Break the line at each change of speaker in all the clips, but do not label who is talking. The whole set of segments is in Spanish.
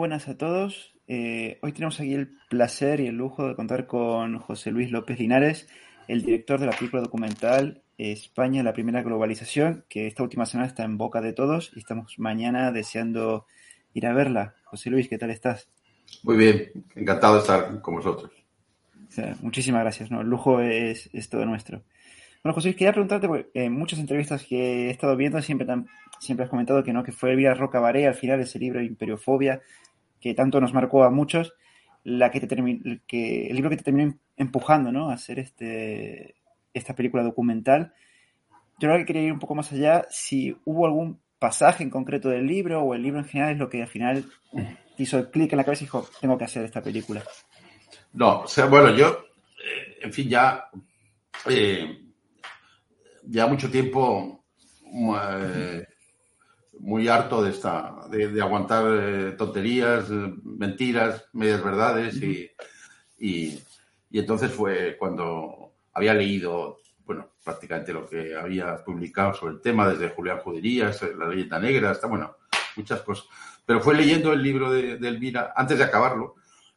Buenas a todos. Eh, hoy tenemos aquí el placer y el lujo de contar con José Luis López Linares, el director de la película documental España, la primera globalización, que esta última semana está en boca de todos y estamos mañana deseando ir a verla. José Luis, ¿qué tal estás?
Muy bien, encantado de estar con vosotros.
O sea, muchísimas gracias, ¿no? El lujo es, es todo nuestro. Bueno, José quería preguntarte, porque en muchas entrevistas que he estado viendo siempre, tan, siempre has comentado que no, que fue Elvira Roca Baré, al final ese libro Imperiofobia, que tanto nos marcó a muchos, la que te el libro que te terminó empujando ¿no? a hacer este, esta película documental. Yo creo que quería ir un poco más allá, si hubo algún pasaje en concreto del libro o el libro en general es lo que al final te hizo el clic en la cabeza y dijo, tengo que hacer esta película.
No, o sea, bueno, yo, eh, en fin, ya, eh, ya mucho tiempo eh, muy harto de esta, de, de aguantar eh, tonterías, eh, mentiras, medias verdades y, y, y entonces fue cuando había leído, bueno, prácticamente lo que había publicado sobre el tema desde Julián Juderías, la leyenda negra, hasta, bueno, muchas cosas. Pero fue leyendo el libro de, de Elvira, antes de acabarlo,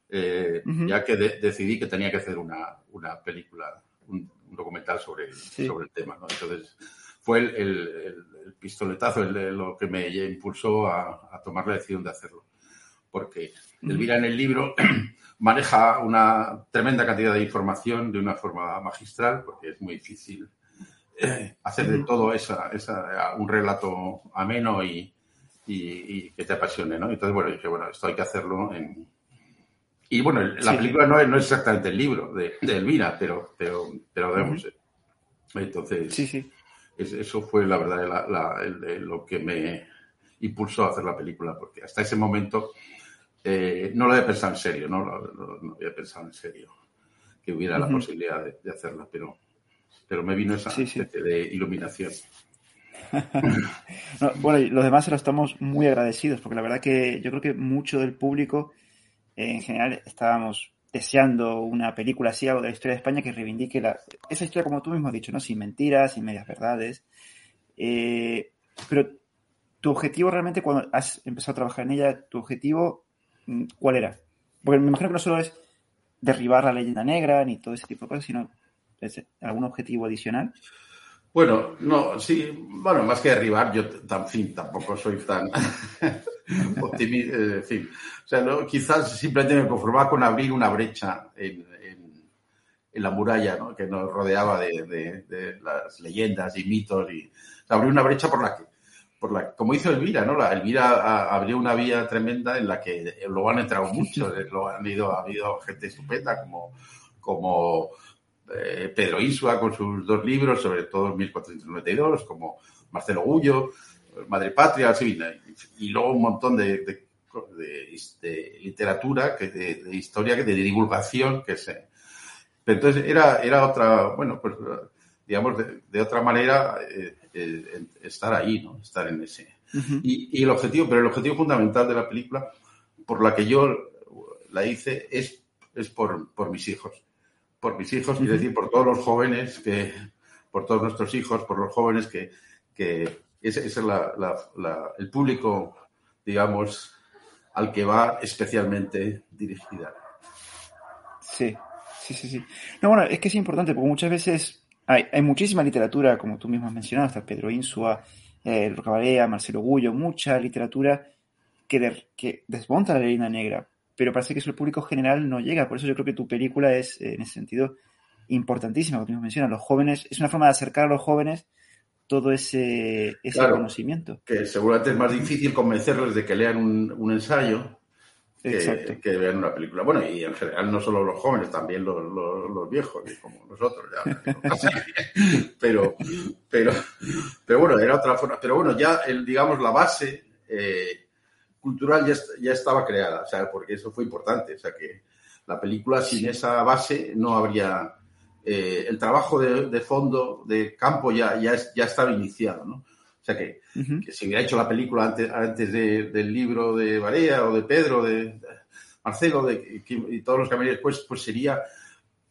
eh, ya que de- decidí que tenía que hacer una, una película, un, un documental sobre,
Sí.
sobre el tema. ¿no? Entonces, fue el, el- pistoletazo el- lo que me impulsó a, a tomar la decisión de hacerlo. Porque Elvira en el libro maneja una tremenda cantidad de información de una forma magistral, porque es muy difícil eh, hacer de todo esa, esa- un relato ameno y, y- y que te apasione, ¿no? Entonces, bueno, dije, bueno, esto hay que hacerlo en... Y bueno, la
Sí.
película no es, no es exactamente el libro de, de Elvira, pero, pero, pero digamos, eh, entonces,
Sí, sí.
Es- eso fue la verdad la- la- el- el- lo que me impulsó a hacer la película, porque hasta ese momento eh, no lo había pensado en serio, ¿no? No, no- no había pensado en serio que hubiera la posibilidad de, de hacerla, pero, pero me vino esa
Sí,
de iluminación.
No, bueno, y los demás se lo estamos muy agradecidos, porque la verdad que yo creo que mucho del público eh, en general estábamos deseando una película así, algo de la historia de España que reivindique la, esa historia, como tú mismo has dicho, ¿no? Sin mentiras, sin medias verdades. Eh, pero tu objetivo realmente, cuando has empezado a trabajar en ella, tu objetivo, mm, ¿cuál era? Porque me imagino que no solo es derribar la leyenda negra ni todo ese tipo de cosas, sino algún objetivo adicional.
Bueno, no, sí, bueno, más que derribar, yo t- en fin, tampoco soy tan optimista, en fin. O sea, no, quizás simplemente me conformaba con abrir una brecha en, en- en la muralla, ¿no? Que nos rodeaba de, de- de las leyendas y mitos y o sea, abrir una brecha por la que, por la, como hizo Elvira, ¿no? La, Elvira abrió una vía tremenda en la que luego han entrado muchos, eh, lo han ido, ha habido gente estupenda como, como eh, Pedro Isua con sus dos libros, sobre todo 1492, como Marcelo Gullo, Madre Patria, así, y luego un montón de, de- de- de literatura, que de, historia, de divulgación, que se... Pero entonces era, era otra, bueno, pues digamos, de, otra manera eh, eh, estar ahí, ¿no? Estar en ese... Y, y el objetivo, pero el objetivo fundamental de la película, por la que yo la hice, es, es por, por mis hijos. Por mis hijos, es decir, por todos los jóvenes, que, por todos nuestros hijos, por los jóvenes que, que ese, ese es la- la- la- el público, digamos, al que va especialmente dirigida.
Sí, sí, sí, sí. No, bueno, es que es importante porque muchas veces hay, hay muchísima literatura, como tú mismo has mencionado, está Pedro Insua, eh, Roca Barea, Marcelo Gullo, mucha literatura que, de- que desmonta la leyenda negra, pero parece que eso el público general no llega. Por eso yo creo que tu película es, en ese sentido, importantísima, como menciona. Los jóvenes, es una forma de acercar a los jóvenes todo ese, ese conocimiento.
Que seguramente es más difícil convencerles de que lean un, ensayo que, que, vean una película. Bueno, y en general no solo los jóvenes, también los, los, viejos, como nosotros ya. pero, pero, pero bueno, era otra forma. Pero bueno, ya, el, digamos, la base eh, cultural ya, ya estaba creada, o sea, porque eso fue importante. O sea, que la película sin esa base no habría eh, el trabajo de, fondo, de campo, ya, ya, ya estaba iniciado, ¿no? O sea que, si hubiera hecho la película antes, antes del libro de Barea o de Pedro, de, Marcelo de, y todos los que habría después, pues sería,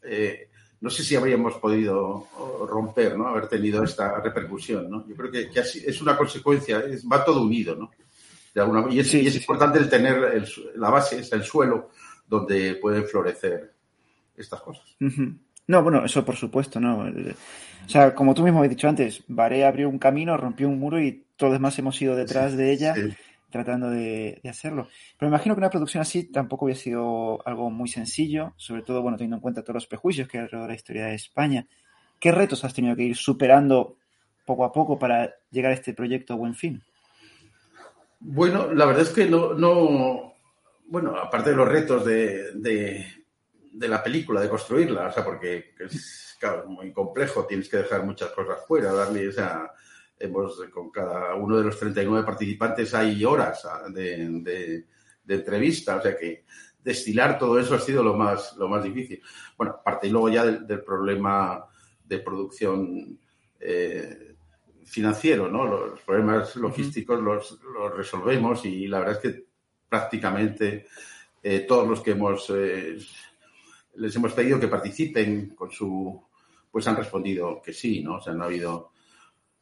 eh, no sé si habríamos podido romper, ¿no? Haber tenido esta repercusión, ¿no? Yo creo que, es una consecuencia, va todo unido, ¿no? De alguna, y es, es importante el tener la base, es el suelo donde pueden florecer estas cosas.
No, bueno, eso por supuesto, ¿no? O sea, como tú mismo habías dicho antes, Baré abrió un camino, rompió un muro y todos demás hemos ido detrás de ella tratando de, hacerlo. Pero me imagino que una producción así tampoco hubiera sido algo muy sencillo, sobre todo, bueno, teniendo en cuenta todos los prejuicios que hay alrededor de la historia de España. ¿Qué retos has tenido que ir superando poco a poco para llegar a este proyecto a buen fin?
Bueno, la verdad es que no, no bueno, aparte de los retos de de la película, de construirla, o sea, porque es claro, muy complejo, tienes que dejar muchas cosas fuera, darle, o sea, hemos, con cada uno de los 39 participantes hay horas ah, de, de, entrevista, o sea que destilar todo eso ha sido lo más, lo más difícil. Bueno, aparte y luego ya del, problema de producción eh, financiero, ¿no? Los problemas logísticos los, los, resolvemos y la verdad es que prácticamente eh, todos los que hemos eh, les hemos pedido que participen con su, pues han respondido que sí, ¿no? O sea, no ha habido,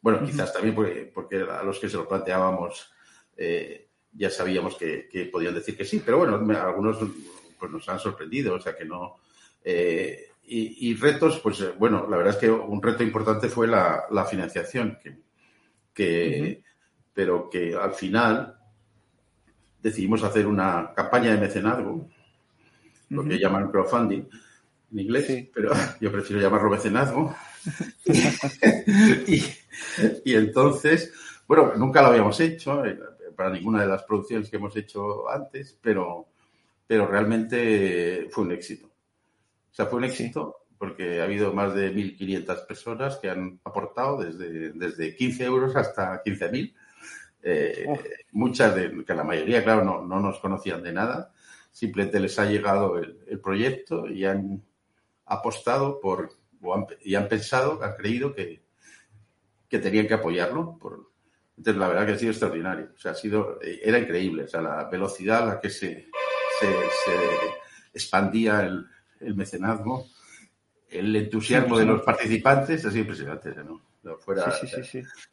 bueno, quizás también porque, a los que se lo planteábamos eh, ya sabíamos que, podían decir que sí, pero bueno, algunos pues nos han sorprendido, o sea que no. Eh, y, retos, pues eh, bueno, la verdad es que un reto importante fue la, financiación, que, pero que al final decidimos hacer una campaña de mecenazgo lo que llaman crowdfunding en inglés, pero yo prefiero llamarlo mecenazgo. y, entonces, bueno, nunca lo habíamos hecho eh, para ninguna de las producciones que hemos hecho antes, pero, pero realmente fue un éxito. O sea, fue un éxito porque ha habido más de 1.500 personas que han aportado desde, desde 15 euros hasta 15.000. Eh, Muchas de, que la mayoría, claro, no, no nos conocían de nada simplemente les ha llegado el, proyecto y han apostado por, y han pensado, han creído que, que tenían que apoyarlo. Por, entonces, la verdad que ha sido extraordinario. O sea, ha sido, era increíble. O sea, la velocidad a la que se, se, expandía el, el, mecenazgo, el entusiasmo de los participantes, ha sido impresionante. ¿no? Fuera,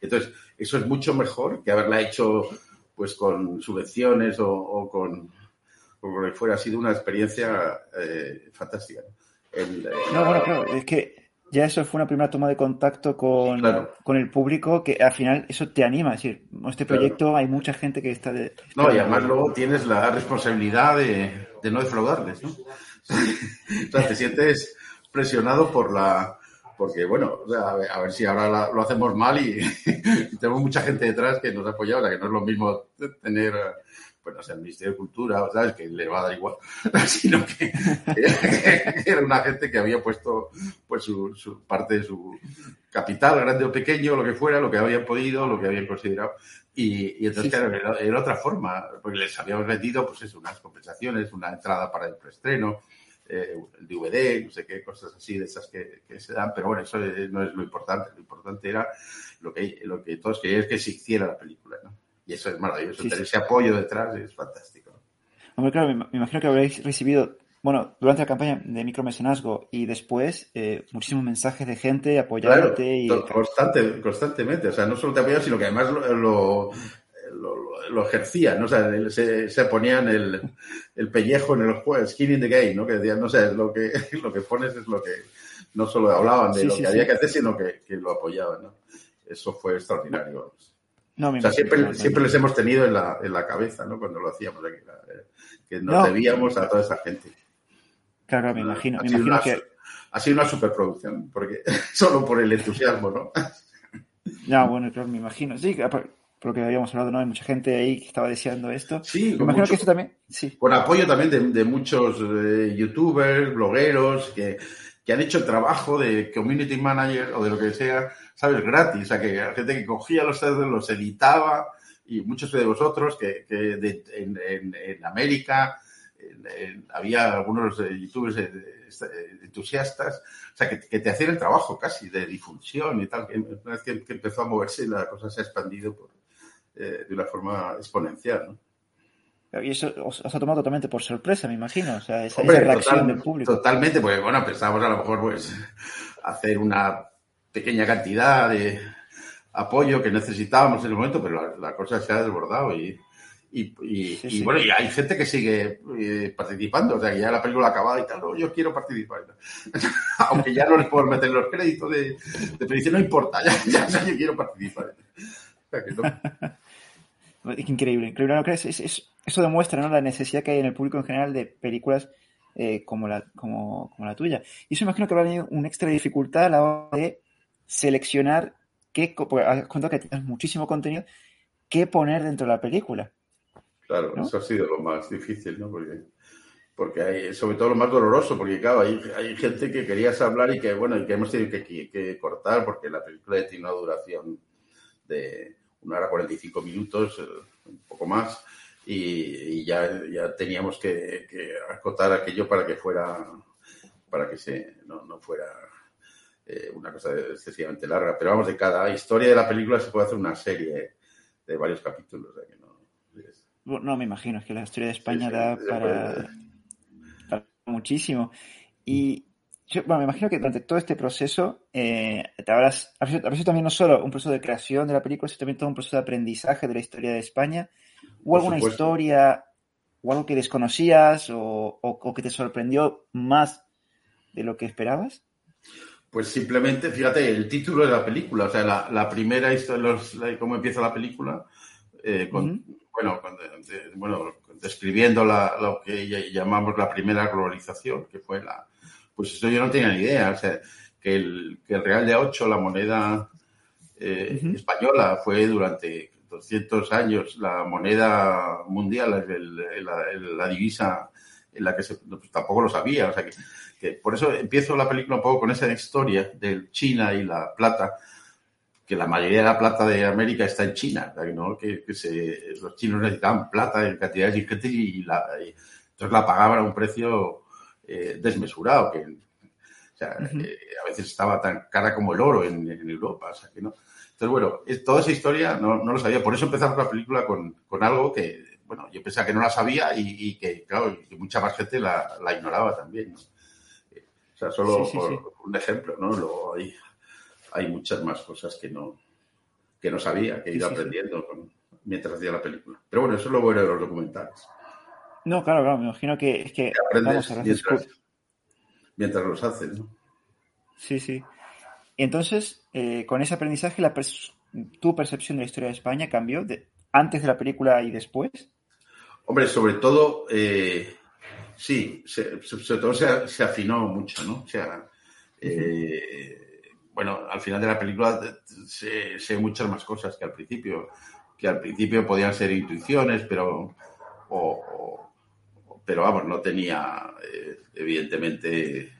entonces, eso es mucho mejor que haberla hecho pues con subvenciones o con porque fuera, ha sido una experiencia eh, fantástica.
no, bueno, claro, es que ya eso fue una primera toma de contacto con, con el público que al final eso te anima. Es decir, este proyecto hay mucha gente que está... De,
no, y además luego tienes la responsabilidad de, de no defraudarles, ¿no? o sea, te sientes presionado por la... Porque, bueno, a, ver, si ahora lo hacemos mal y, y, tenemos mucha gente detrás que nos apoya, o sea, que no es lo mismo tener bueno, sea, el Ministerio de Cultura, ¿sabes? Que le va a dar igual, sino que, era una gente que había puesto pues su, parte de su capital, grande o pequeño, lo que fuera, lo que habían podido, lo que habían considerado. Y, entonces era, otra forma, porque les habíamos vendido, pues eso, unas compensaciones, una entrada para el preestreno, eh, el DVD, no sé qué, cosas así de esas que, se dan, pero bueno, eso no es lo importante, lo importante era lo que, lo que todos querían es que se hiciera la película, ¿no? Y eso es maravilloso. Tener ese apoyo detrás es fantástico.
Hombre, claro, me, imagino que habréis recibido, bueno, durante la campaña de micromecenazgo y después, eh, muchísimos mensajes de gente apoyándote. y...
constante, constantemente. O sea, no solo te apoyaban, sino que además lo, lo, ejercían, ¿no? O sea, se, se ponían el, el, pellejo en el juego, skin in the game, ¿no? Que decían, no sé, lo que, lo que pones es lo que no solo hablaban de lo que había que hacer, sino que, que, lo apoyaban, ¿no? Eso fue extraordinario. No, o sea, siempre, siempre les hemos tenido en la, en la cabeza, ¿no? Cuando lo hacíamos, que nos debíamos a toda esa gente.
Claro, me imagino. Me imagino que...
Ha sido una superproducción, porque solo por el entusiasmo, ¿no?
Ya, bueno, claro, me imagino. Sí, por lo que habíamos hablado, ¿no? Hay mucha gente ahí que estaba deseando esto.
Sí,
me imagino que esto también. Sí.
Con apoyo también de, de muchos eh, youtubers, blogueros, que, que han hecho el trabajo de community manager o de lo que sea, ¿sabes? Gratis. O sea, que gente que cogía los CDs, los editaba, y muchos de vosotros que, que de, en, en, en, América había algunos youtubers entusiastas o sea, que, que, te hacían el trabajo casi de difusión y tal. Una vez que, que empezó a moverse, la cosa se ha expandido por, eh, de una forma exponencial,
¿no? Y eso os, os, ha tomado totalmente por sorpresa, me imagino. O sea, esa, Hombre, esa reacción
total,
del público.
Totalmente, porque bueno, pensábamos a lo mejor pues hacer una pequeña cantidad de apoyo que necesitábamos en el momento, pero la, la cosa se ha desbordado y, y, y, sí, sí. y, bueno, y hay gente que sigue eh, participando, o sea, que ya la película acabada y tal, no, yo quiero participar. Aunque ya no les puedo meter los créditos de, de petición, no importa, ya, ya, ya yo quiero participar. O sea, que no.
Increíble, increíble. ¿No crees? Es, es, eso demuestra ¿no? la necesidad que hay en el público en general de películas eh, como, la, como, como, la tuya. Y eso imagino que habrá tenido una extra dificultad a la hora de seleccionar qué, porque has contado que tienes muchísimo contenido, qué poner dentro de la película.
Claro, ¿no? eso ha sido lo más difícil, ¿no? Porque, porque hay, sobre todo lo más doloroso, porque claro, hay, hay gente que querías hablar y que, bueno, y que hemos tenido que, que, que cortar porque la película tiene una duración de una hora 45 minutos, un poco más, y, y ya, ya teníamos que, que, acotar aquello para que fuera, para que se, no, no fuera eh, una cosa excesivamente larga. Pero vamos, de cada historia de la película se puede hacer una serie de varios capítulos. O sea que no,
no, me imagino, es que la historia de España sí, sí, da para, para, muchísimo. Y yo, bueno, me imagino que durante todo este proceso eh, te habrás, habrás sido también no solo un proceso de creación de la película, sino también todo un proceso de aprendizaje de la historia de España. ¿O alguna historia o algo que desconocías o, o, o, que te sorprendió más de lo que esperabas?
Pues simplemente, fíjate, el título de la película, o sea, la, la primera historia, los, la, cómo empieza la película, eh, con, uh -huh bueno, bueno describiendo la, lo que llamamos la primera globalización, que fue la... Pues eso yo no tenía ni idea, o sea, que el, que el real de 8, la moneda eh, uh -huh. española, fue durante 200 años la moneda mundial, el, el, la, divisa en la que se, pues tampoco lo sabía, o sea que, que por eso empiezo la película un poco con esa historia de China y la plata, que la mayoría de la plata de América está en China, ¿no? que, que se, los chinos necesitaban plata en cantidades ingentes y, la, y entonces la pagaban a un precio eh, desmesurado, que o sea, uh -huh. eh, a veces estaba tan cara como el oro en, en, Europa. O sea, que no. Entonces, bueno, es, toda esa historia no, no, lo sabía. Por eso empezamos la película con, con algo que, bueno, yo pensaba que no la sabía y, y que, claro, y mucha más gente la, la ignoraba también. ¿no? O sea, solo sí, sí, por, sí. un ejemplo, ¿no? Luego hay, hay muchas más cosas que no, que no sabía, que he ido aprendiendo con, mientras hacía la película. Pero bueno, eso es lo bueno de los documentales.
No, claro, claro, me imagino que es que,
vamos, mientras, mientras, los haces, ¿no?
Sí, sí. Y entonces, eh, con ese aprendizaje, la pers tu percepción de la historia de España cambió de, antes de la película y después.
Hombre, sobre todo, eh, sí, se, sobre todo se, se, afinó mucho, ¿no? O sea, eh, bueno, al final de la película sé, sé, muchas más cosas que al principio, que al principio podían ser intuiciones, pero, o, pero vamos, no tenía eh, evidentemente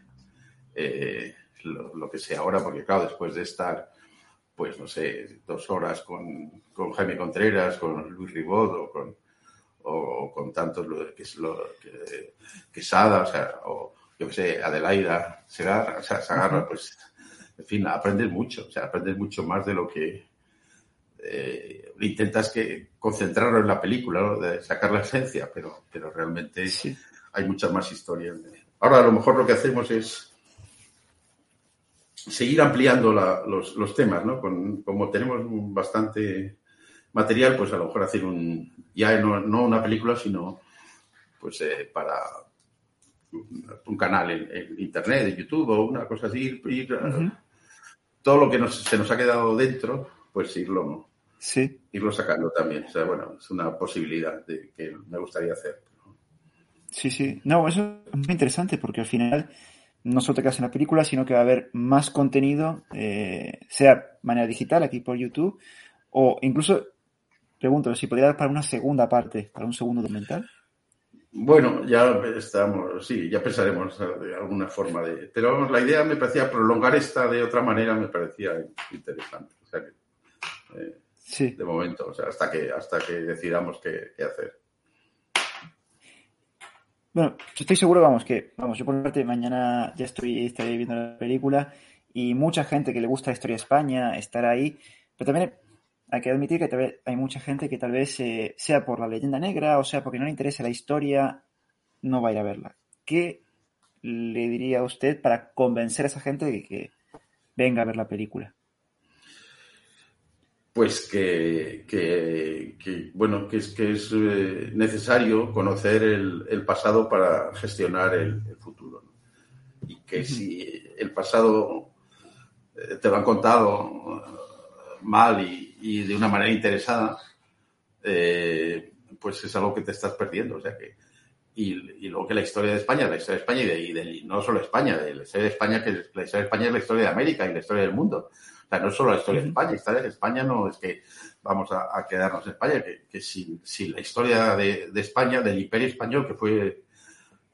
eh, lo, lo, que sé ahora, porque claro, después de estar, pues no sé, dos horas con, con Jaime Contreras, con Luis Ribot o con, o, con tantos que que, que Sada, o sea, o yo que sé, Adelaida Segarra, o sea, Sagarra, pues en fin, aprendes mucho, o sea, aprendes mucho más de lo que eh, intentas que concentrarlo en la película, ¿no? de sacar la esencia, pero, pero realmente sí. hay muchas más historias. Ahora a lo mejor lo que hacemos es seguir ampliando la, los, los, temas, ¿no? Con, como tenemos bastante material, pues a lo mejor hacer un, ya no, no una película, sino pues eh, para un canal en, en, internet, en YouTube o una cosa así, ir, ir uh -huh todo lo que nos, se nos ha quedado dentro, pues irlo
sí.
irlo sacando también. O sea, bueno, es una posibilidad de que me gustaría hacer.
Sí, sí. No, eso es muy interesante porque al final no solo te quedas en la película, sino que va a haber más contenido, eh, sea de manera digital aquí por YouTube, o incluso, pregunto, si podría dar para una segunda parte, para un segundo documental.
Bueno, ya estamos, sí, ya pensaremos de alguna forma de. Pero vamos, la idea me parecía prolongar esta de otra manera, me parecía interesante. O sea que, eh,
Sí.
de momento, o sea, hasta que, hasta que decidamos qué, qué hacer.
Bueno, yo estoy seguro, vamos, que, vamos, yo por mi parte mañana ya estoy, estaré viendo la película y mucha gente que le gusta la historia de España estará ahí, pero también hay que admitir que tal vez hay mucha gente que tal vez eh, sea por la leyenda negra o sea porque no le interesa la historia, no va a ir a verla. ¿Qué le diría a usted para convencer a esa gente de que venga a ver la película?
Pues que, que, que, bueno, que es, que es eh, necesario conocer el, el, pasado para gestionar el, el futuro. ¿no? Y que si el pasado eh, te lo han contado mal y, y de una manera interesada, eh, pues es algo que te estás perdiendo. O sea que, y, y, luego que la historia de España, la historia de España y, de, y de, no solo España, de la historia de España, que la historia de España es la historia de América y la historia del mundo. O sea, no es solo la historia de España, la historia de España no es que vamos a, a quedarnos en España, que, que sin, sin, la historia de, de, España, del imperio español, que fue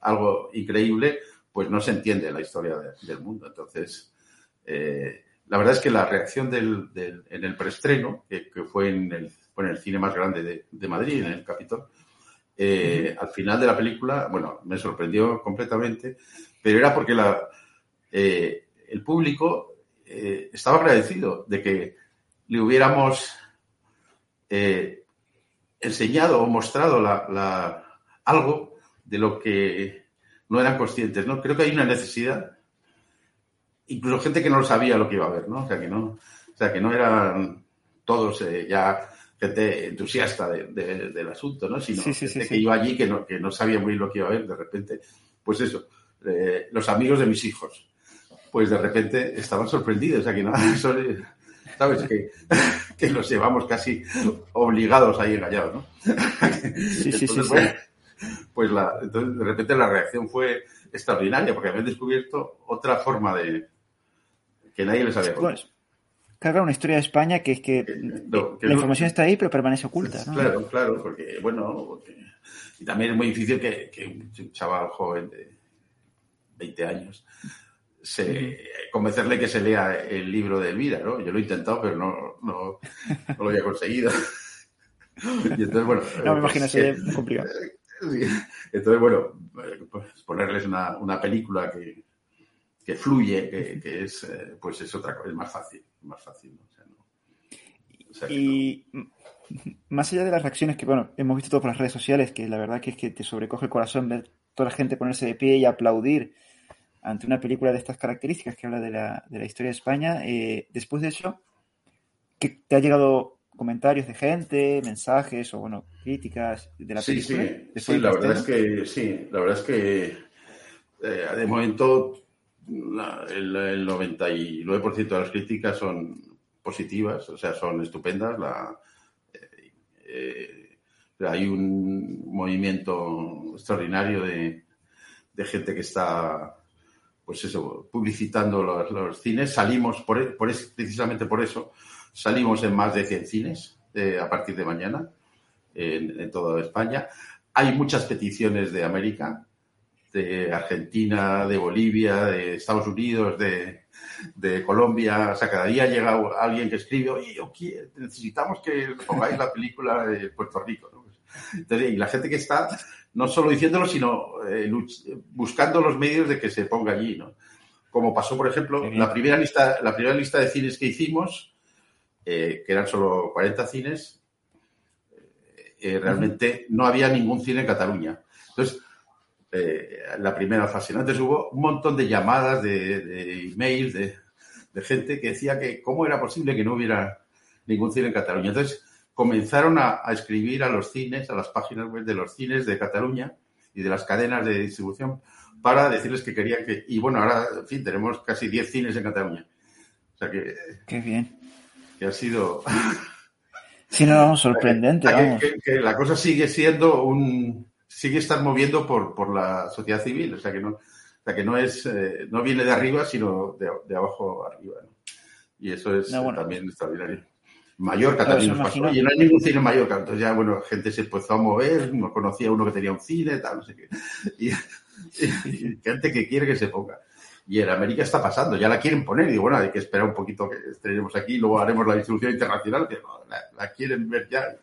algo increíble, pues no se entiende la historia de, del mundo. Entonces, eh, la verdad es que la reacción del, del en el preestreno, que, que fue, en el, fue en el cine más grande de, de Madrid, en el Capitol, eh, uh -huh. al final de la película, bueno, me sorprendió completamente, pero era porque la, eh, el público eh, estaba agradecido de que le hubiéramos eh, enseñado o mostrado la, la, algo de lo que no eran conscientes, ¿no? Creo que hay una necesidad, incluso gente que no sabía lo que iba a ver, ¿no? O sea, que no, o sea, que no eran todos eh, ya gente entusiasta de, de, del asunto, ¿no? Sino
sí, sí,
gente
sí,
que iba allí que no, que no sabía muy bien lo que iba a ver, de repente, pues eso, eh, los amigos de mis hijos, pues de repente estaban sorprendidos, o sea, que no, ¿sabes? Que, que los llevamos casi obligados ahí engañados, ¿no?
Sí, sí,
entonces,
sí,
pues la, entonces de repente la reacción fue extraordinaria porque habían descubierto otra forma de que nadie les había contado.
Claro, una historia de España que es que, no, que la no, información está ahí pero permanece oculta, ¿no?
Claro, claro, porque bueno, porque, y también es muy difícil que, que un chaval joven de 20 años se, convencerle que se lea el libro de Elvira, ¿no? Yo lo he intentado, pero no, no, no lo había conseguido. y entonces, bueno.
No me imagino, sería muy complicado.
Sí. Entonces, bueno, pues ponerles una, una película que, que fluye, que, que, es, pues es otra cosa, es más fácil, más fácil, ¿no? O sea, no,
o sea y no. más allá de las reacciones que, bueno, hemos visto todo por las redes sociales, que la verdad que es que te sobrecoge el corazón ver toda la gente ponerse de pie y aplaudir ante una película de estas características que habla de la, de la historia de España. Eh, después de eso, ¿qué te ha llegado comentarios de gente, mensajes o bueno, críticas de la
sí,
película?
Sí, sí la verdad es que sí, la verdad es que eh, de momento la, el, el, 99% de las críticas son positivas, o sea, son estupendas. La, eh, hay un movimiento extraordinario de, de gente que está pues eso, publicitando los, los cines. Salimos, por, por es, precisamente por eso, salimos en más de 100 cines eh, a partir de mañana en, en, toda España. Hay muchas peticiones de América, de Argentina, de Bolivia, de Estados Unidos, de, de Colombia. O sea, cada día llega alguien que escribe, oye, necesitamos que pongáis la película de Puerto Rico. ¿no? Entonces, y la gente que está no solo diciéndolo, sino eh, buscando los medios de que se ponga allí, ¿no? Como pasó, por ejemplo, la primera lista, la primera lista de cines que hicimos, eh, que eran solo 40 cines, eh, realmente no había ningún cine en Cataluña. Entonces, la primera fase, ¿no? Entonces hubo un montón de llamadas, de, de emails, de, de gente que decía que cómo era posible que no hubiera ningún cine en Cataluña. Entonces, comenzaron a, a, escribir a los cines, a las páginas web de los cines de Cataluña y de las cadenas de distribución para decirles que querían que... Y bueno, ahora, en fin, tenemos casi 10 cines en Cataluña. O sea que...
Qué bien.
Que ha sido...
Sí, no, sorprendente, vamos.
Que, la cosa sigue siendo un... sigue estar moviendo por, por la sociedad civil, o sea que no, o sea que no es, eh, no viene de arriba, sino de, de abajo arriba. ¿no? Y eso es también extraordinario. Mallorca también nos pasó. Y no hay ningún cine en Mallorca. Entonces ya, bueno, gente se empezó a mover, no conocía uno que tenía un cine, tal, no sé qué. Y, gente que quiere que se ponga. Y en América está pasando, ya la quieren poner. Y bueno, hay que esperar un poquito que estrenemos aquí, luego haremos la distribución internacional, que la, quieren ver ya.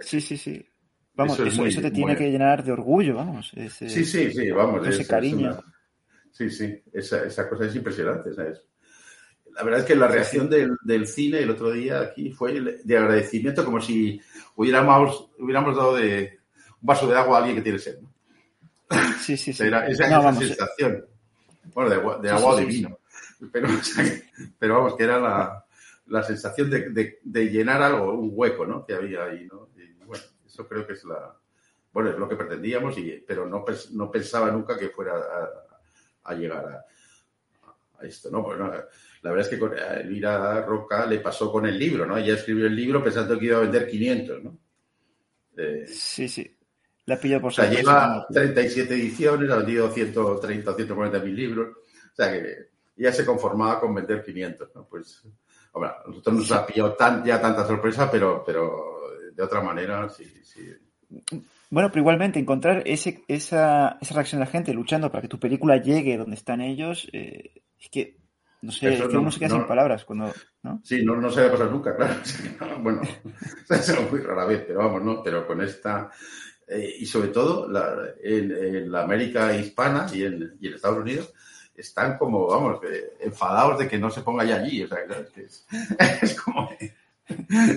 sí, sí, sí. Vamos, eso, eso, te tiene que llenar de orgullo, vamos.
sí, sí, sí, vamos.
Ese cariño.
sí, sí, esa, esa cosa es impresionante, ¿sabes? La verdad es que la reacción del, del, cine el otro día aquí fue de agradecimiento, como si hubiéramos, hubiéramos dado de un vaso de agua a alguien que tiene sed.
Sí, sí, sí.
Era, esa, esa sensación. Bueno, de, agua, de agua o de vino. Pero, pero, vamos, que era la, la sensación de, de, de, llenar algo, un hueco, ¿no? Que había ahí, ¿no? Y bueno, eso creo que es la. Bueno, es lo que pretendíamos, y, pero no, no pensaba nunca que fuera a, a llegar a, a esto, ¿no? Bueno, la verdad es que Elvira Roca le pasó con el libro, ¿no? Ella escribió el libro pensando que iba a vender 500, ¿no?
Eh, sí, sí. La pilló por
O sea, lleva 37 ediciones, ha vendido 130 o 140 mil libros. O sea que ya se conformaba con vender 500, ¿no? Pues, hombre, a nosotros nos ha pillado tan, ya tanta sorpresa, pero, pero de otra manera, sí, sí.
Bueno, pero igualmente encontrar ese, esa, esa reacción de la gente luchando para que tu película llegue donde están ellos, eh, es que no sé, es que uno se queda sin palabras cuando. ¿no?
Sí, no, no se había pasado nunca, claro. bueno, es muy rara vez, pero vamos, ¿no? Pero con esta. Eh, y sobre todo la, en, la América hispana y en, y en, Estados Unidos están como, vamos, eh, enfadados de que no se ponga ya allí. O sea, es, es como.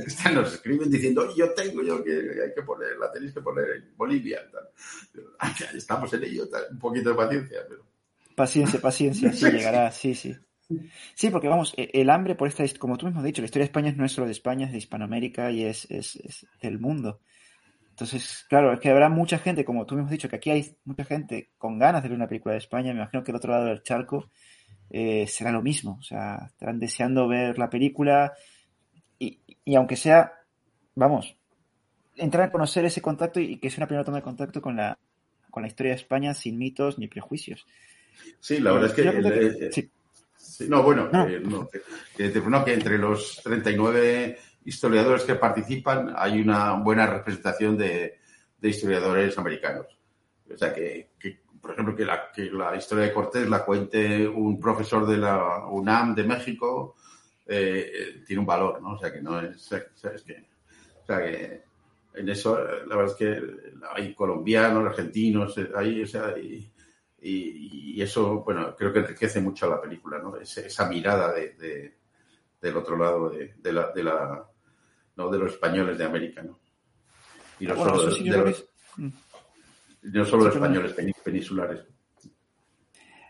Están, nos escriben diciendo, yo tengo yo que hay que poner, la tenéis que poner en Bolivia. Tal. Estamos en ello, un poquito de paciencia. Pero...
Paciencia, paciencia, sí llegará, sí, sí. Sí, porque vamos, e, el hambre por esta, como tú mismo has dicho, la historia de España no es solo de España, es de Hispanoamérica y es, es, es, del mundo. Entonces, claro, es que habrá mucha gente, como tú mismo has dicho, que aquí hay mucha gente con ganas de ver una película de España. Me imagino que el otro lado del charco eh, será lo mismo. O sea, estarán deseando ver la película y, y aunque sea, vamos, entrar a conocer ese contacto y, que sea una primera toma de contacto con la, con la historia de España sin mitos ni prejuicios.
Sí, la verdad es que... sí no, bueno, Que, entre los 39 historiadores que participan hay una buena representación de, historiadores americanos. O sea, que, por ejemplo, que la, que la, historia de Cortés la cuente un profesor de la UNAM de México eh, tiene un valor, ¿no? O sea, que no es, que, o sea, que en eso la verdad es que hay colombianos, argentinos, hay, o sea, hay, y, eso, bueno, creo que enriquece mucho la película, ¿no? esa mirada de, del otro lado de, la, de, la, ¿no? de los españoles de América, ¿no? Y no solo, los, no solo los españoles peninsulares.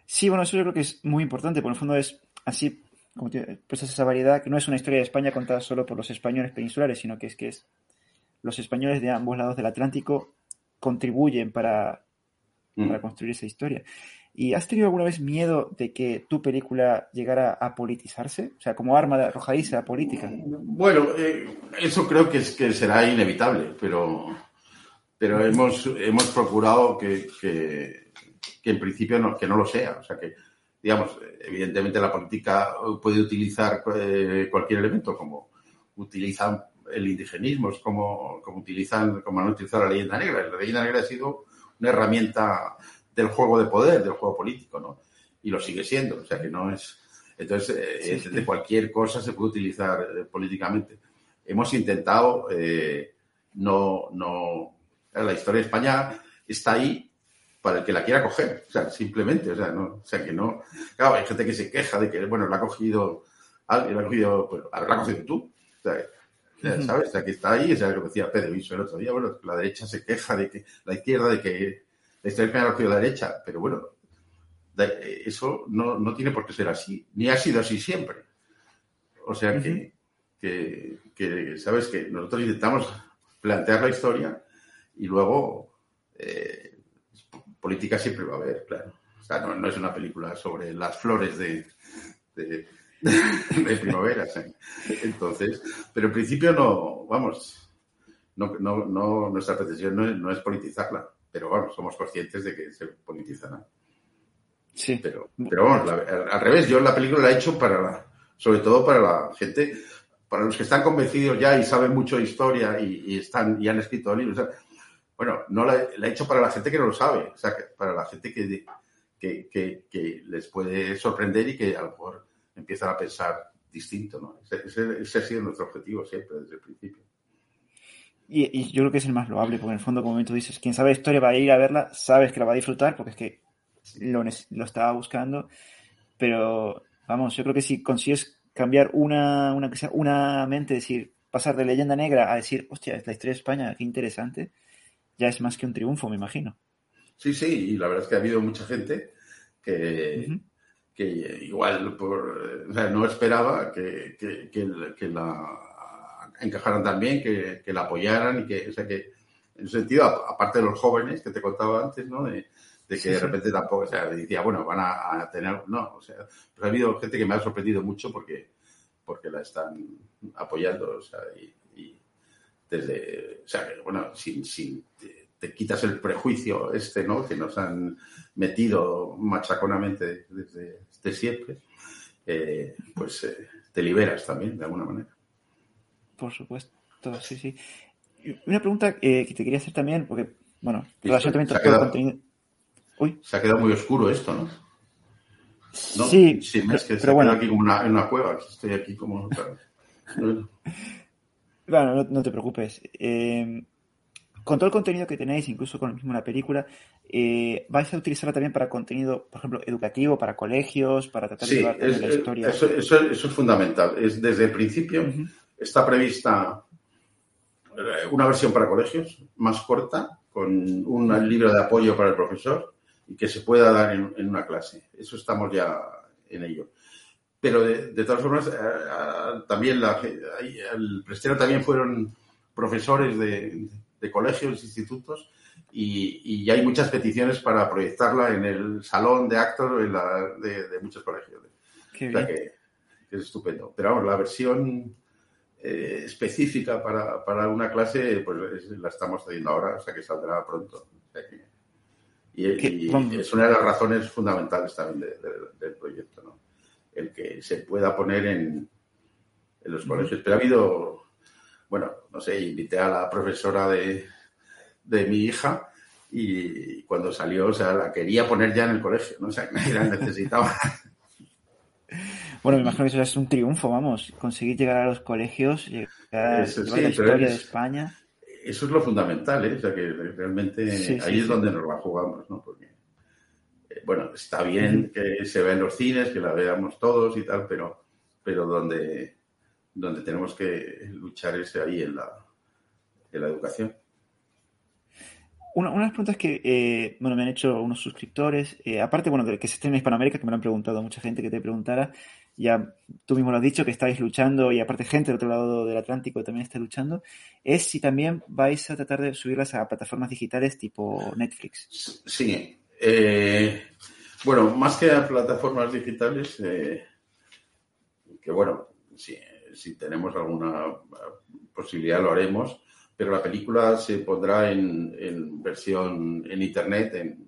Sí, bueno, eso yo creo que es muy importante, porque en el fondo es así, como pues esa variedad, que no es una historia de España contada solo por los españoles peninsulares, sino que es que es los españoles de ambos lados del Atlántico contribuyen para para construir esa historia. ¿Y has tenido alguna vez miedo de que tu película llegara a politizarse? O sea, como arma arrojadiza política.
Bueno, eh, eso creo que, es, que será inevitable, pero, pero hemos, hemos procurado que, que, en principio no, que no lo sea. O sea, que, digamos, evidentemente la política puede utilizar eh, cualquier elemento, como utilizan el indigenismo, como, como utilizan, como han utilizado la leyenda negra. La leyenda negra ha sido una herramienta del juego de poder, del juego político, ¿no? Y lo sigue siendo, o sea que no es... Entonces, eh, de cualquier cosa se puede utilizar eh, políticamente. Hemos intentado eh, no, no... La historia de España está ahí para el que la quiera coger, o sea, simplemente, o sea, no, o sea, que no... Claro, hay gente que se queja de que, bueno, la ha cogido alguien, la ha cogido, pues, la has cogido tú, o sea, ¿sabes? O sea, que está ahí, o sea, lo que decía Pedro Viso el otro día, bueno, la derecha se queja de que, la izquierda de que la izquierda ha la derecha, pero bueno, eso no, no, tiene por qué ser así, ni ha sido así siempre. O sea que, que, que, ¿sabes? Que nosotros intentamos plantear la historia y luego eh, política siempre va a haber, claro. O sea, no, no, es una película sobre las flores de, de, de primavera. Entonces, pero en principio no, vamos, no, no, no nuestra pretensión no es, politizarla, pero vamos, somos conscientes de que se politizará. Sí. Pero, pero vamos, al revés, yo la película la he hecho para la, sobre todo para la gente, para los que están convencidos ya y saben mucho de historia y, están y han escrito libros. bueno, no la, he hecho para la gente que no lo sabe, o sea, para la gente que, que, que, les puede sorprender y que a lo mejor empiezan a pensar distinto, ¿no? Ese, ese, ha sido nuestro objetivo siempre, desde el principio.
Y, yo creo que es el más loable, porque en el fondo, como tú dices, quien sabe historia va a ir a verla, sabes que la va a disfrutar, porque es que lo, lo estaba buscando, pero vamos, yo creo que si consigues cambiar una, una, una mente, decir, pasar de leyenda negra a decir, hostia, es la historia de España, qué interesante, ya es más que un triunfo, me imagino.
Sí, sí, y la verdad es que ha habido mucha gente que, que igual por, no esperaba que, que, la encajaran tan bien, que, la apoyaran y que, o sea, que en ese sentido, aparte de los jóvenes que te contaba antes, ¿no? De, que de repente tampoco, o sea, decía, bueno, van a, tener, no, o sea, pero ha habido gente que me ha sorprendido mucho porque, porque la están apoyando, o sea, y, desde, o sea, bueno, sin, sin te, quitas el prejuicio este, ¿no? Que nos han metido machaconamente desde, siempre, eh, pues eh, te liberas también, de alguna manera.
Por supuesto, sí, sí. Una pregunta eh, que te quería hacer también, porque, bueno, relacionamiento
con el contenido se ha quedado muy oscuro esto, ¿no?
Sí,
sí es que pero bueno. aquí como una, en una cueva. Estoy aquí como.
Bueno, no, te preocupes. Eh, con todo el contenido que tenéis, incluso con mismo la película, eh, ¿vais a utilizarla también para contenido, por ejemplo, educativo, para colegios, para tratar de llevar la historia?
Eso, eso, eso, es fundamental. Es, desde el principio está prevista eh, una versión para colegios más corta, con un libro de apoyo para el profesor y que se pueda dar en, una clase. Eso estamos ya en ello. Pero de, todas formas, eh, eh, también la, el Prestero también fueron profesores de, colegios, institutos, y, y, hay muchas peticiones para proyectarla en el salón de actos de, muchos colegios. Qué que, es estupendo. Pero vamos, la versión eh, específica para, para, una clase, pues la estamos haciendo ahora, o sea que saldrá pronto. Y, es una de las razones fundamentales también del proyecto, ¿no? El que se pueda poner en, los colegios. Pero ha habido, bueno, no sé, invité a la profesora de, mi hija y cuando salió, o sea, la quería poner ya en el colegio, ¿no? O sea, la necesitaba.
Bueno, me imagino que eso es un triunfo, vamos, conseguir llegar a los colegios, llegar a la historia de España
eso es lo fundamental, ¿eh? O sea, que realmente ahí es donde nos la jugamos, ¿no? Porque, eh, bueno, está bien que se vea en los cines, que la veamos todos y tal, pero, pero donde, donde tenemos que luchar es ahí en la, en la educación.
Una, unas preguntas que eh, bueno, me han hecho unos suscriptores, eh, aparte bueno, de que se esté en Hispanoamérica, que me lo han preguntado mucha gente que te preguntara, ya tú mismo lo has dicho, que estáis luchando y aparte gente del otro lado del Atlántico también está luchando, es si también vais a tratar de subirlas a plataformas digitales tipo Netflix.
Sí. Eh, bueno, más que a plataformas digitales, que bueno, si, si, tenemos alguna posibilidad lo haremos, pero la película se pondrá en, en versión en Internet. En,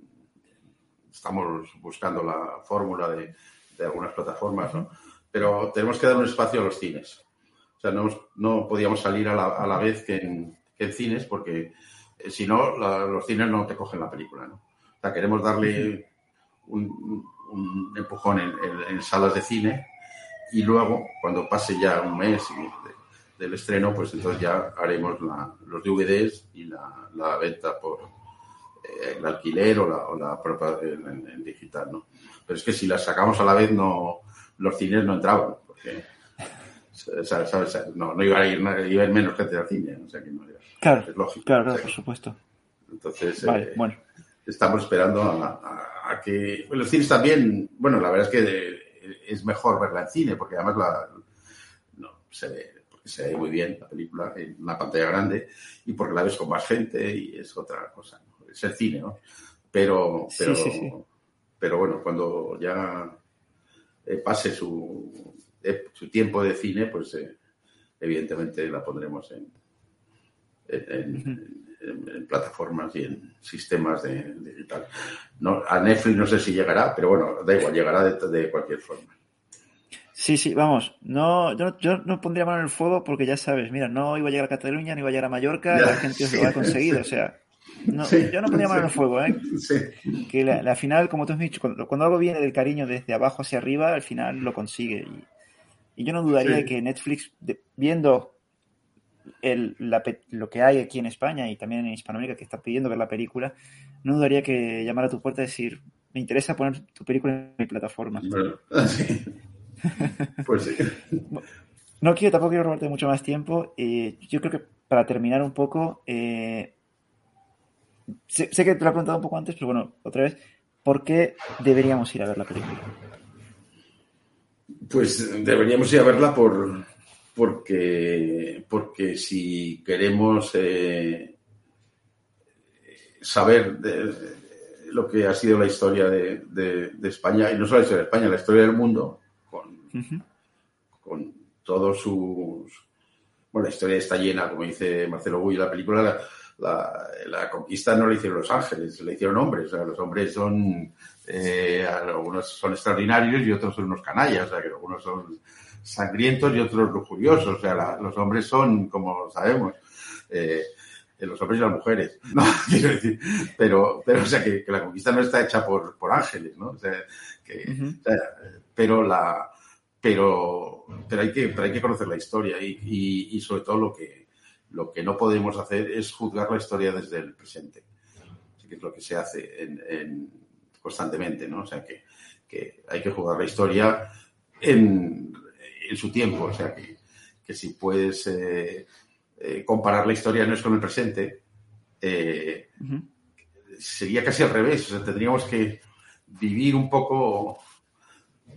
estamos buscando la fórmula de de algunas plataformas, ¿no? Pero tenemos que dar un espacio a los cines. O sea, no, no podíamos salir a la, a la vez que en, que en, cines porque eh, si no, los cines no te cogen la película, ¿no? O sea, queremos darle un, un empujón en, en, salas de cine y luego, cuando pase ya un mes del estreno, pues entonces ya haremos la, los DVDs y la, la venta por eh, el alquiler o la, o la propia en, digital, ¿no? Pero es que si las sacamos a la vez, no los cines no entraban, porque No, no iba a ir, iba a ir menos gente al cine, o sea que no
Claro, es lógico. Claro, claro, por supuesto.
Entonces, eh, bueno. estamos esperando a, que. los cines también, bueno, la verdad es que es mejor verla en cine, porque además la, no, se ve, porque se ve muy bien la película en una pantalla grande y porque la ves con más gente y es otra cosa. Es el cine, ¿no? Pero, pero, sí, sí, sí pero bueno, cuando ya eh, pase su su tiempo de cine, pues eh, evidentemente la pondremos en, en, plataformas y en sistemas de, digital. No, a Netflix no sé si llegará, pero bueno, da igual, llegará de, cualquier forma.
Sí, sí, vamos, no, yo, no pondría mano en el fuego porque ya sabes, mira, no iba a llegar a Cataluña, ni iba a llegar a Mallorca, la gente lo ha conseguido, o sea, yo no pondría mano en el fuego, ¿eh? Que la, final, como tú has dicho, cuando, algo viene del cariño desde abajo hacia arriba, al final lo consigue. Y, yo no dudaría de que Netflix, viendo el, lo que hay aquí en España y también en Hispanoamérica que está pidiendo ver la película, no dudaría que llamara a tu puerta y decir, me interesa poner tu película en mi plataforma.
pues sí.
No quiero, tampoco quiero robarte mucho más tiempo. Eh, yo creo que para terminar un poco, eh, sé, que te lo he preguntado un poco antes, pero bueno, otra vez, ¿por qué deberíamos ir a ver la película?
Pues deberíamos ir a verla por, porque, porque si queremos eh, saber lo que ha sido la historia de, España, y no solo la historia de España, la historia del mundo, con, con todos sus... Bueno, la historia está llena, como dice Marcelo Guy, la película, la, la, conquista no la hicieron los ángeles, la hicieron hombres. O sea, los hombres son, eh, algunos son extraordinarios y otros son unos canallas, o sea, que algunos son sangrientos y otros lujuriosos. O sea, los hombres son, como sabemos, eh, los hombres y las mujeres, ¿no? Quiero decir, pero, pero o sea, que, la conquista no está hecha por, por ángeles, ¿no? O sea, que, pero la, pero, pero hay que, pero hay que conocer la historia y, y, y, sobre todo lo que, lo que no podemos hacer es juzgar la historia desde el presente, que es lo que se hace en, en, constantemente, ¿no? O sea, que, que hay que juzgar la historia en, en su tiempo. O sea, que, si puedes eh, eh, comparar la historia no es con el presente, eh, sería casi al revés. O sea, tendríamos que vivir un poco.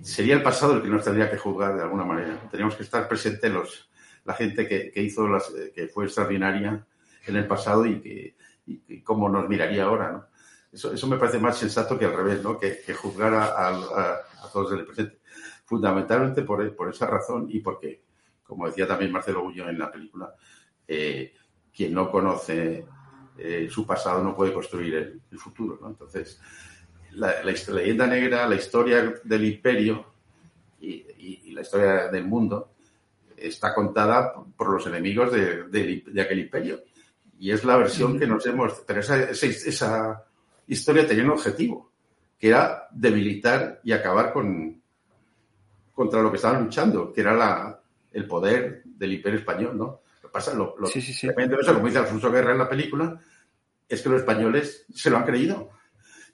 Sería el pasado el que nos tendría que juzgar de alguna manera. Tendríamos que estar presentes los, la gente que, hizo las, que fue extraordinaria en el pasado y que y, cómo nos miraría ahora, ¿no? Eso, eso me parece más sensato que al revés, ¿no? Que, juzgar a, a todos en el presente fundamentalmente por, por esa razón y porque, como decía también Marcelo Guño en la película, eh, quien no conoce eh, su pasado no puede construir el, futuro. Entonces, la, leyenda negra, la historia del imperio y, la historia del mundo está contada por los enemigos de, aquel imperio. Y es la versión que nos hemos... Pero esa, esa historia tenía un objetivo, que era debilitar y acabar con, contra lo que estaban luchando, que era la, el poder del imperio español, ¿no? Lo pasa, lo, lo sí, eso, como dice Alfonso Guerra en la película, es que los españoles se lo han creído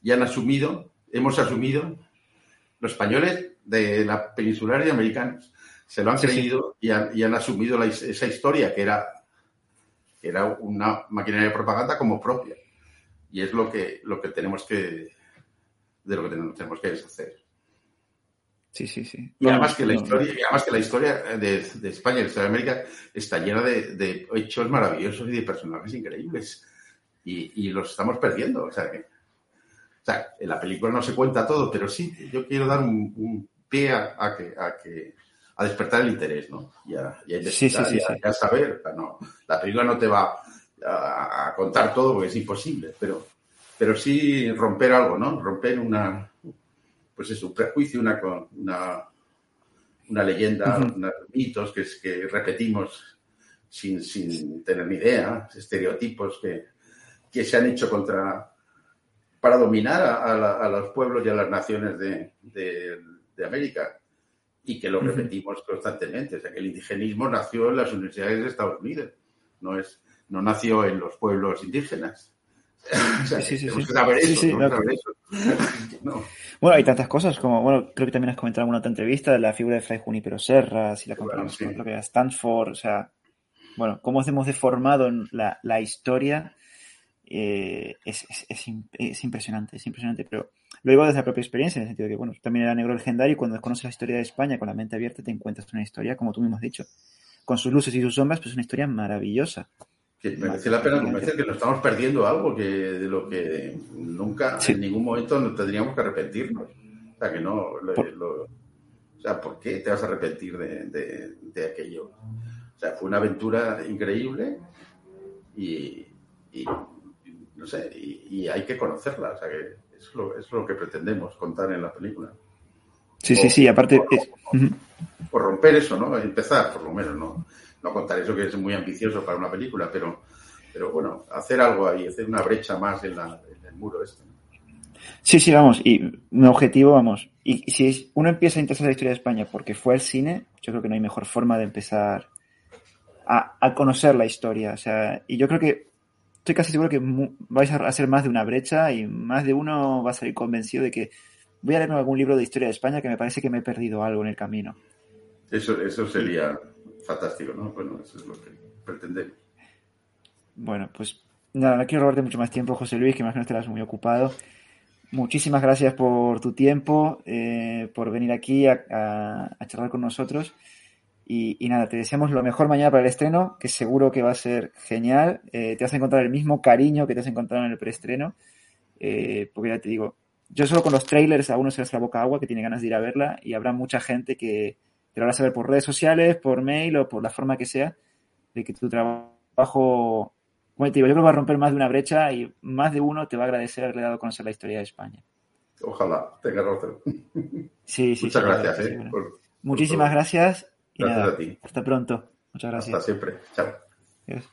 y han asumido, hemos asumido, los españoles de la peninsular y americanos se lo han creído y han, y han, asumido esa historia que era, era una maquinaria de propaganda como propia. Y es lo que, lo que tenemos que, de lo que tenemos que deshacer.
Sí, sí, sí.
Y además que la historia, además que la historia de, España y de América está llena de, hechos maravillosos y de personajes increíbles. Y, los estamos perdiendo. O sea, que, o sea, en la película no se cuenta todo, pero sí, yo quiero dar un, pie a, que, a que a despertar el interés, ¿no? Y a, y sí, sí, sí, a, saber. no, la película no te va a, contar todo porque es imposible, pero, pero sí romper algo, ¿no? Romper una, pues es un prejuicio, una, una, una leyenda, unos mitos que, que repetimos sin, sin, tener ni idea, estereotipos que, que, se han hecho contra para dominar a, los pueblos y a las naciones de, de, América y que lo repetimos constantemente. O sea, que el indigenismo nació en las universidades de Estados Unidos, no, es, no nació en los pueblos indígenas.
Bueno, hay tantas cosas como, bueno, creo que también has comentado en una otra entrevista de la figura de Fray Junipero Serra, si la comparamos con lo que era Stanford, o sea, bueno, cómo hemos deformado la, la historia eh, es, es, es, impresionante, es impresionante, pero lo digo desde la propia experiencia, en el sentido de que, bueno, también era negro legendario y cuando desconoces la historia de España con la mente abierta te encuentras una historia, como tú mismo has dicho, con sus luces y sus sombras, pues una historia maravillosa
que merece la pena convencer que nos estamos perdiendo algo que de lo que nunca en ningún momento nos tendríamos que arrepentirnos. O sea, que no. o sea, ¿por qué te vas a arrepentir de, aquello? O sea, fue una aventura increíble y, no sé, y, hay que conocerla. O sea, que es lo, es lo que pretendemos contar en la película.
Sí, sí, sí, aparte...
Por, romper eso, ¿no? Empezar, por lo menos, ¿no? No contar eso que es muy ambicioso para una película, pero, pero bueno, hacer algo ahí, hacer una brecha más en, en el muro este.
Sí, sí, vamos, y mi objetivo, vamos, y si uno empieza a interesar la historia de España porque fue al cine, yo creo que no hay mejor forma de empezar a, a conocer la historia, o sea, y yo creo que estoy casi seguro que vais a hacer más de una brecha y más de uno va a salir convencido de que voy a leer algún libro de historia de España que me parece que me he perdido algo en el camino.
Eso, eso sería fantástico, ¿no? Bueno, eso es lo que pretendemos.
Bueno, pues nada, no quiero robarte mucho más tiempo, José Luis, que imagino estarás muy ocupado. Muchísimas gracias por tu tiempo, eh, por venir aquí a, charlar con nosotros. Y, nada, te deseamos lo mejor mañana para el estreno, que seguro que va a ser genial. Eh, te vas a encontrar el mismo cariño que te has encontrado en el preestreno. Eh, porque ya te digo, yo solo con los trailers a uno se hace la boca agua que tiene ganas de ir a verla y habrá mucha gente que te lo a saber por redes sociales, por mail o por la forma que sea, de que tu trabajo, como te digo, yo creo que va a romper más de una brecha y más de uno te va a agradecer haberle dado a conocer la historia de España.
Ojalá tenga razón.
Sí, sí.
Muchas gracias. eh,
Muchísimas gracias. Y gracias a ti. Hasta pronto. Muchas gracias.
Hasta siempre. Chao.